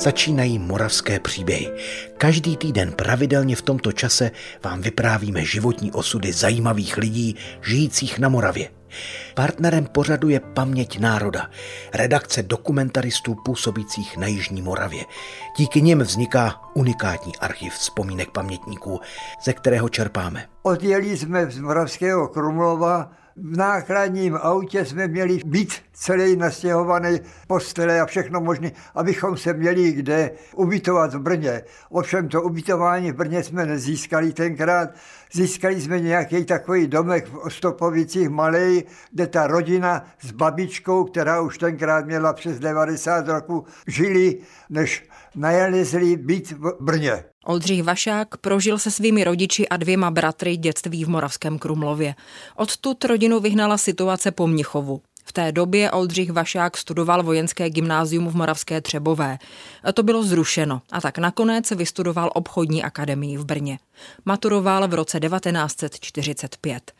Začínají moravské příběhy. Každý týden pravidelně v tomto čase vám vyprávíme životní osudy zajímavých lidí žijících na Moravě. Partnerem pořadu je Paměť národa, redakce dokumentaristů působících na Jižní Moravě. Díky nim vzniká unikátní archiv vzpomínek pamětníků, ze kterého čerpáme. Odjeli jsme z Moravského Krumlova v nákladním autě jsme měli být celý nastěhovaný postele a všechno možné, abychom se měli kde ubytovat v Brně. Ovšem to ubytování v Brně jsme nezískali tenkrát. Získali jsme nějaký takový domek v Ostopovicích malý, kde ta rodina s babičkou, která už tenkrát měla přes 90 roku, žili, než najeli být v Brně. Oldřich Vašák prožil se svými rodiči a dvěma bratry dětství v Moravském Krumlově. Odtud rodinu vyhnala situace po Mnichovu. V té době Oldřich Vašák studoval vojenské gymnázium v Moravské Třebové. To bylo zrušeno a tak nakonec vystudoval obchodní akademii v Brně. Maturoval v roce 1945.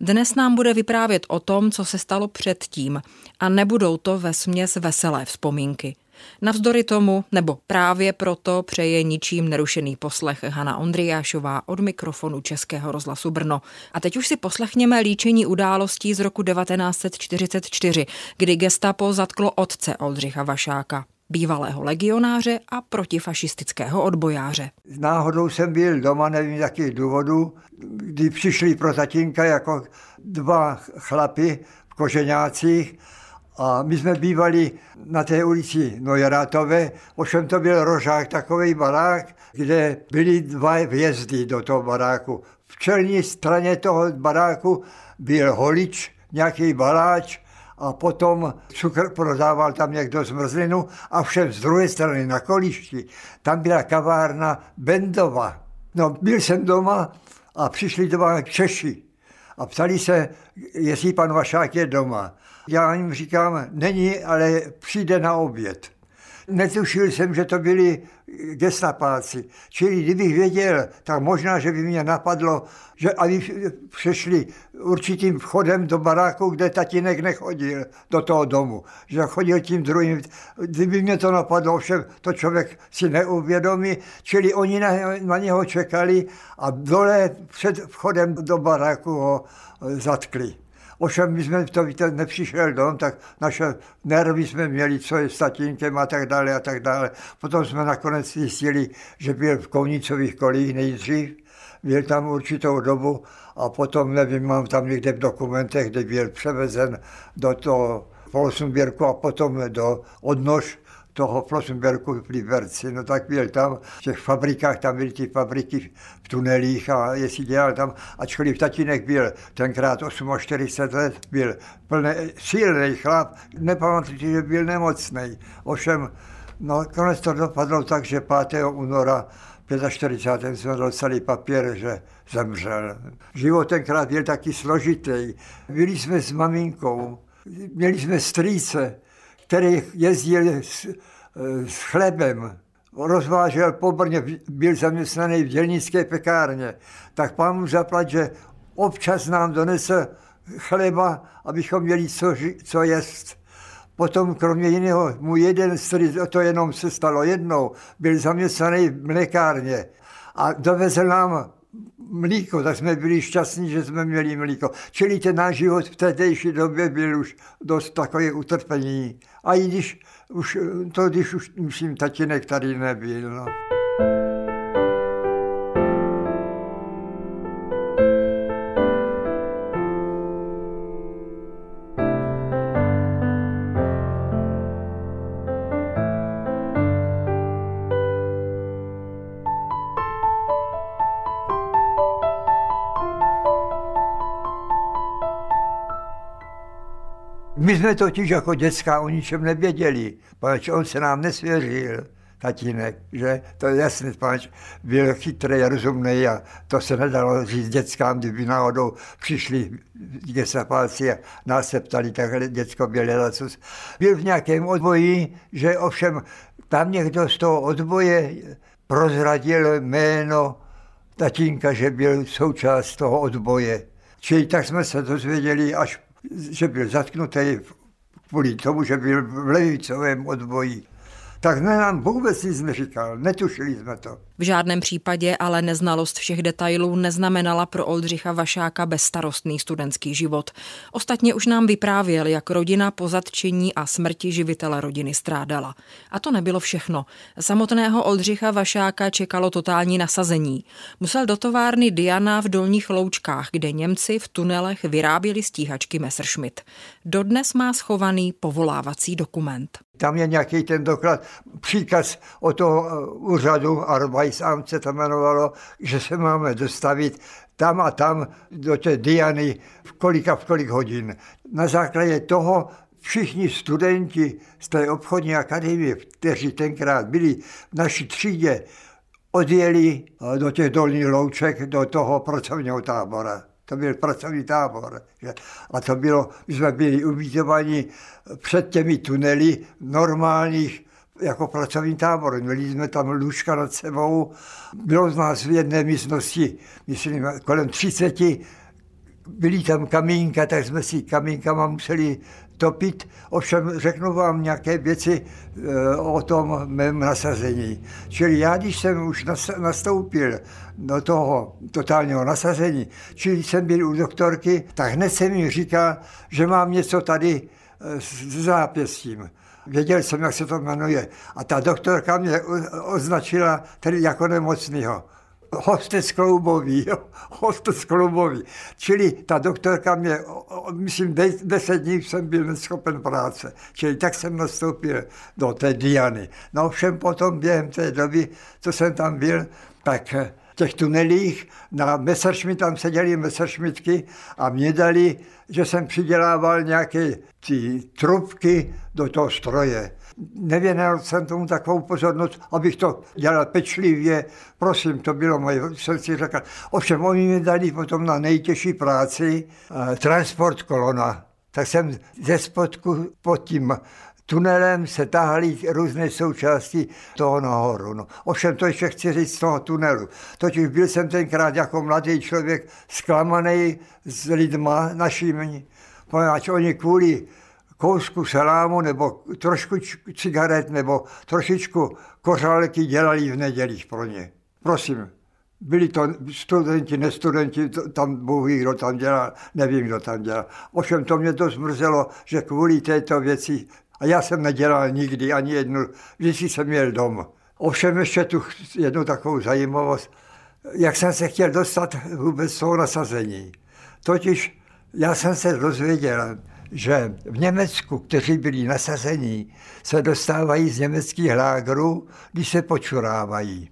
Dnes nám bude vyprávět o tom, co se stalo předtím a nebudou to ve směs veselé vzpomínky. Navzdory tomu, nebo právě proto přeje ničím nerušený poslech Hana Ondriášová od mikrofonu Českého rozhlasu Brno. A teď už si poslechněme líčení událostí z roku 1944, kdy gestapo zatklo otce Oldřicha Vašáka bývalého legionáře a protifašistického odbojáře. Náhodou jsem byl doma, nevím z jakých důvodů, kdy přišli pro tatínka jako dva chlapy v koženácích a my jsme bývali na té ulici Nojerátové, ovšem to byl rožák, takový barák, kde byly dva vjezdy do toho baráku. V čelní straně toho baráku byl holič, nějaký baláč, a potom cukr prodával tam někdo zmrzlinu a všem z druhé strany na kolišti, tam byla kavárna Bendova. No, byl jsem doma a přišli doma Češi a ptali se, jestli pan Vašák je doma. Já jim říkám, není, ale přijde na oběd. Netušil jsem, že to byli gestapáci. Čili kdybych věděl, tak možná, že by mě napadlo, že aby přešli určitým vchodem do baráku, kde tatínek nechodil do toho domu. Že chodil tím druhým. Kdyby mě to napadlo, všem to člověk si neuvědomí. Čili oni na, na něho čekali a dole před vchodem do baráku ho zatkli. Ovšem, my jsme to víte, nepřišel dom, tak naše nervy jsme měli, co je s tatínkem a tak dále a tak dále. Potom jsme nakonec zjistili, že byl v Kounicových kolích nejdřív, byl tam určitou dobu a potom, nevím, mám tam někde v dokumentech, kde byl převezen do toho Polsunběrku a potom do Odnož, toho Flossenberku v Liberci, no tak byl tam, v těch fabrikách, tam byly ty fabriky v tunelích a jestli dělal tam, ačkoliv tatínek byl tenkrát 48 let, byl plný, silný chlap, nepamatuji, že byl nemocný. Ovšem, no konec to dopadlo tak, že 5. února 45. jsme dostali papír, že zemřel. Život tenkrát byl taky složitý. Byli jsme s maminkou, měli jsme strýce, který jezdil s, s chlebem, rozvážel po Brně, byl zaměstnaný v dělnické pekárně, tak pán mu zaplat, že občas nám donese chleba, abychom měli co, co jest. Potom kromě jiného, mu jeden strý, to jenom se stalo jednou, byl zaměstnaný v mlékárně a dovezl nám mlíko, tak jsme byli šťastní, že jsme měli mlíko. Čili ten náš život v této době byl už dost takový utrpení. A i když už, to když už, myslím, tatínek tady nebyl. No. My jsme totiž jako děcka o ničem nevěděli, protože on se nám nesvěřil, tatínek, že to je jasný, pač byl chytrý, rozumný a to se nedalo říct dětskám, kdyby náhodou přišli gesapáci a nás se ptali, takhle děcko byl co Byl v nějakém odboji, že ovšem tam někdo z toho odboje prozradil jméno tatínka, že byl součást toho odboje. Čili tak jsme se dozvěděli až že byl zatknutý kvůli tomu, že byl v levicovém odboji. Tak ne, nám vůbec nic neříkal, netušili jsme to. V žádném případě ale neznalost všech detailů neznamenala pro Oldřicha Vašáka bezstarostný studentský život. Ostatně už nám vyprávěl, jak rodina po zatčení a smrti živitele rodiny strádala. A to nebylo všechno. Samotného Oldřicha Vašáka čekalo totální nasazení. Musel do továrny Diana v Dolních Loučkách, kde Němci v tunelech vyráběli stíhačky Messerschmitt. Dodnes má schovaný povolávací dokument. Tam je nějaký ten doklad, příkaz o toho eh, úřadu, Arbeitsamt se to jmenovalo, že se máme dostavit tam a tam do té Diany v kolika v kolik hodin. Na základě toho všichni studenti z té obchodní akademie, kteří tenkrát byli v naší třídě, odjeli eh, do těch dolních louček, do toho pracovního tábora. To byl pracovní tábor. Že? A to bylo, my jsme byli ubytováni před těmi tunely normálních jako pracovní tábor. Měli jsme tam lůžka nad sebou. Bylo z nás v jedné místnosti, myslím, kolem 30. Byly tam kamínka, tak jsme si kamínkama museli topit. Ovšem řeknu vám nějaké věci eh, o tom mém nasazení. Čili já, když jsem už nastoupil do toho totálního nasazení, čili jsem byl u doktorky, tak hned jsem mi říkal, že mám něco tady eh, s zápěstím. Věděl jsem, jak se to jmenuje. A ta doktorka mě označila tedy jako nemocného hostec kloubový, jo, hostec kloubový. Čili ta doktorka mě, myslím, deset dní jsem byl neschopen práce. Čili tak jsem nastoupil do té Diany. No všem potom během té doby, co jsem tam byl, tak v těch tunelích na Messerschmitt, tam seděli Messerschmittky a mě dali, že jsem přidělával nějaké ty trubky do toho stroje nevěnoval jsem tomu takovou pozornost, abych to dělal pečlivě. Prosím, to bylo moje, jsem si řekl. Ovšem, oni mi dali potom na nejtěžší práci eh, transport kolona. Tak jsem ze spodku pod tím tunelem se tahali různé součásti toho nahoru. No. Ovšem to ještě chci říct z toho tunelu. Totiž byl jsem tenkrát jako mladý člověk zklamaný s lidma našimi, poněvadž oni kvůli kousku salámu nebo trošku cigaret nebo trošičku kořálky dělali v nedělích pro ně. Prosím, byli to studenti, nestudenti, tam Bůh ví, kdo tam dělal, nevím, kdo tam dělal. Ovšem to mě to zmrzelo, že kvůli této věci, a já jsem nedělal nikdy ani jednu, vždycky jsem měl dom. Ovšem ještě tu jednu takovou zajímavost, jak jsem se chtěl dostat vůbec toho nasazení. Totiž já jsem se dozvěděl, že v Německu, kteří byli nasazení, se dostávají z německých lágrů, když se počurávají.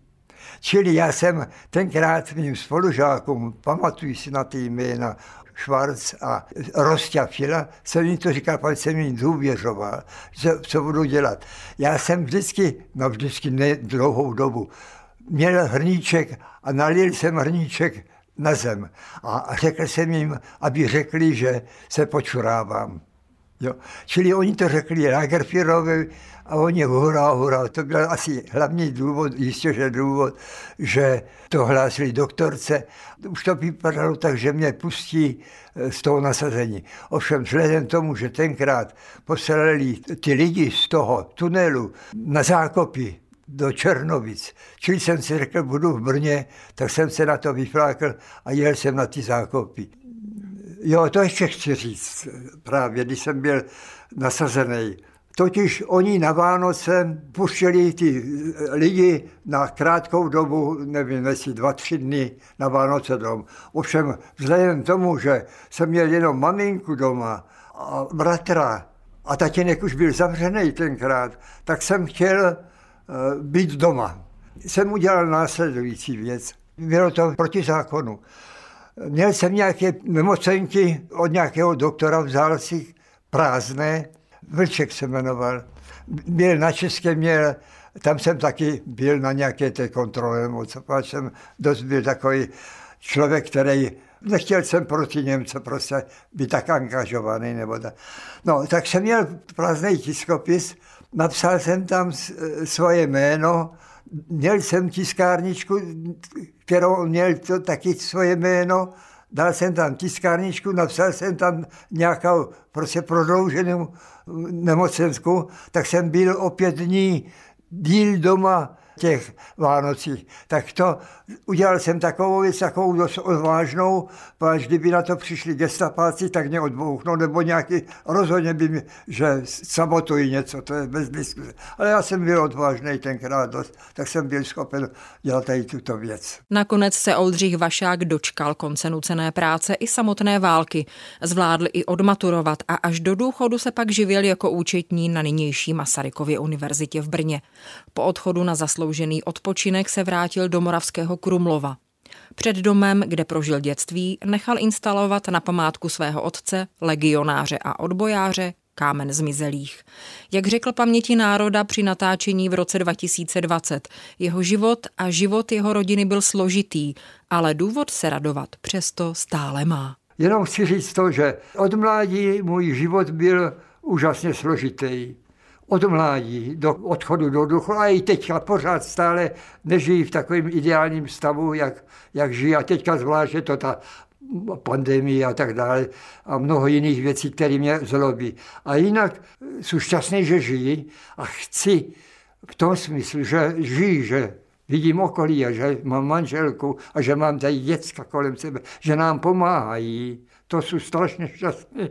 Čili já jsem tenkrát mým spolužákům, pamatuju si na ty jména, Schwarz a Rostia jsem jim to říkal, pan jsem jim důvěřoval, co, co budu dělat. Já jsem vždycky, no vždycky ne dlouhou dobu, měl hrníček a nalil jsem hrníček na zem. A řekl jsem jim, aby řekli, že se počurávám. Jo. Čili oni to řekli Lagerfierovi a oni hurá, hurá. To byl asi hlavní důvod, jistě, že důvod, že to hlásili doktorce. Už to vypadalo tak, že mě pustí eh, z toho nasazení. Ovšem vzhledem tomu, že tenkrát poslali ty lidi z toho tunelu na zákopy, do Černovic. Čili jsem si řekl, budu v Brně, tak jsem se na to vyflákl a jel jsem na ty zákopy. Jo, to ještě chci říct právě, když jsem byl nasazený. Totiž oni na Vánoce puštěli ty lidi na krátkou dobu, nevím, jestli dva, tři dny na Vánoce dom. Ovšem vzhledem tomu, že jsem měl jenom maminku doma a bratra a tatínek už byl zavřený tenkrát, tak jsem chtěl Eh, být doma. Jsem udělal následující věc. Bylo to proti zákonu. Měl jsem nějaké nemocenky od nějakého doktora v Zálcích, prázdné, Vlček se jmenoval. Byl na České, měl, tam jsem taky byl na nějaké té kontrole, nebo co, jsem dost byl takový člověk, který nechtěl jsem proti Němce prostě být tak angažovaný. Nebo tak. No, tak jsem měl prázdný tiskopis napsal jsem tam svoje jméno, měl jsem tiskárničku, kterou měl to taky svoje jméno, dal jsem tam tiskárničku, napsal jsem tam nějakou prostě prodlouženou nemocenskou, tak jsem byl o pět dní díl doma těch Vánocích. Tak to udělal jsem takovou věc, takovou dost odvážnou, protože kdyby na to přišli gestapáci, tak mě odbouchnou, nebo nějaký, rozhodně by mi, že sabotují něco, to je bez diskuse. Ale já jsem byl odvážný tenkrát dost, tak jsem byl schopen dělat tady tuto věc. Nakonec se Oldřich Vašák dočkal konce nucené práce i samotné války. Zvládl i odmaturovat a až do důchodu se pak živil jako účetní na nynější Masarykově univerzitě v Brně. Po odchodu na zasloužený odpočinek se vrátil do Moravského Krumlova. Před domem, kde prožil dětství, nechal instalovat na památku svého otce, legionáře a odbojáře, kámen zmizelých. Jak řekl paměti národa při natáčení v roce 2020, jeho život a život jeho rodiny byl složitý, ale důvod se radovat přesto stále má. Jenom chci říct to, že od mládí můj život byl úžasně složitý od mládí do odchodu do duchu a i teďka pořád stále nežijí v takovém ideálním stavu, jak, jak žijí. A teďka zvlášť je to ta pandemie a tak dále a mnoho jiných věcí, které mě zlobí. A jinak jsem šťastný, že žijí a chci v tom smyslu, že žijí, že vidím okolí a že mám manželku a že mám tady děcka kolem sebe, že nám pomáhají. To jsou strašně šťastný.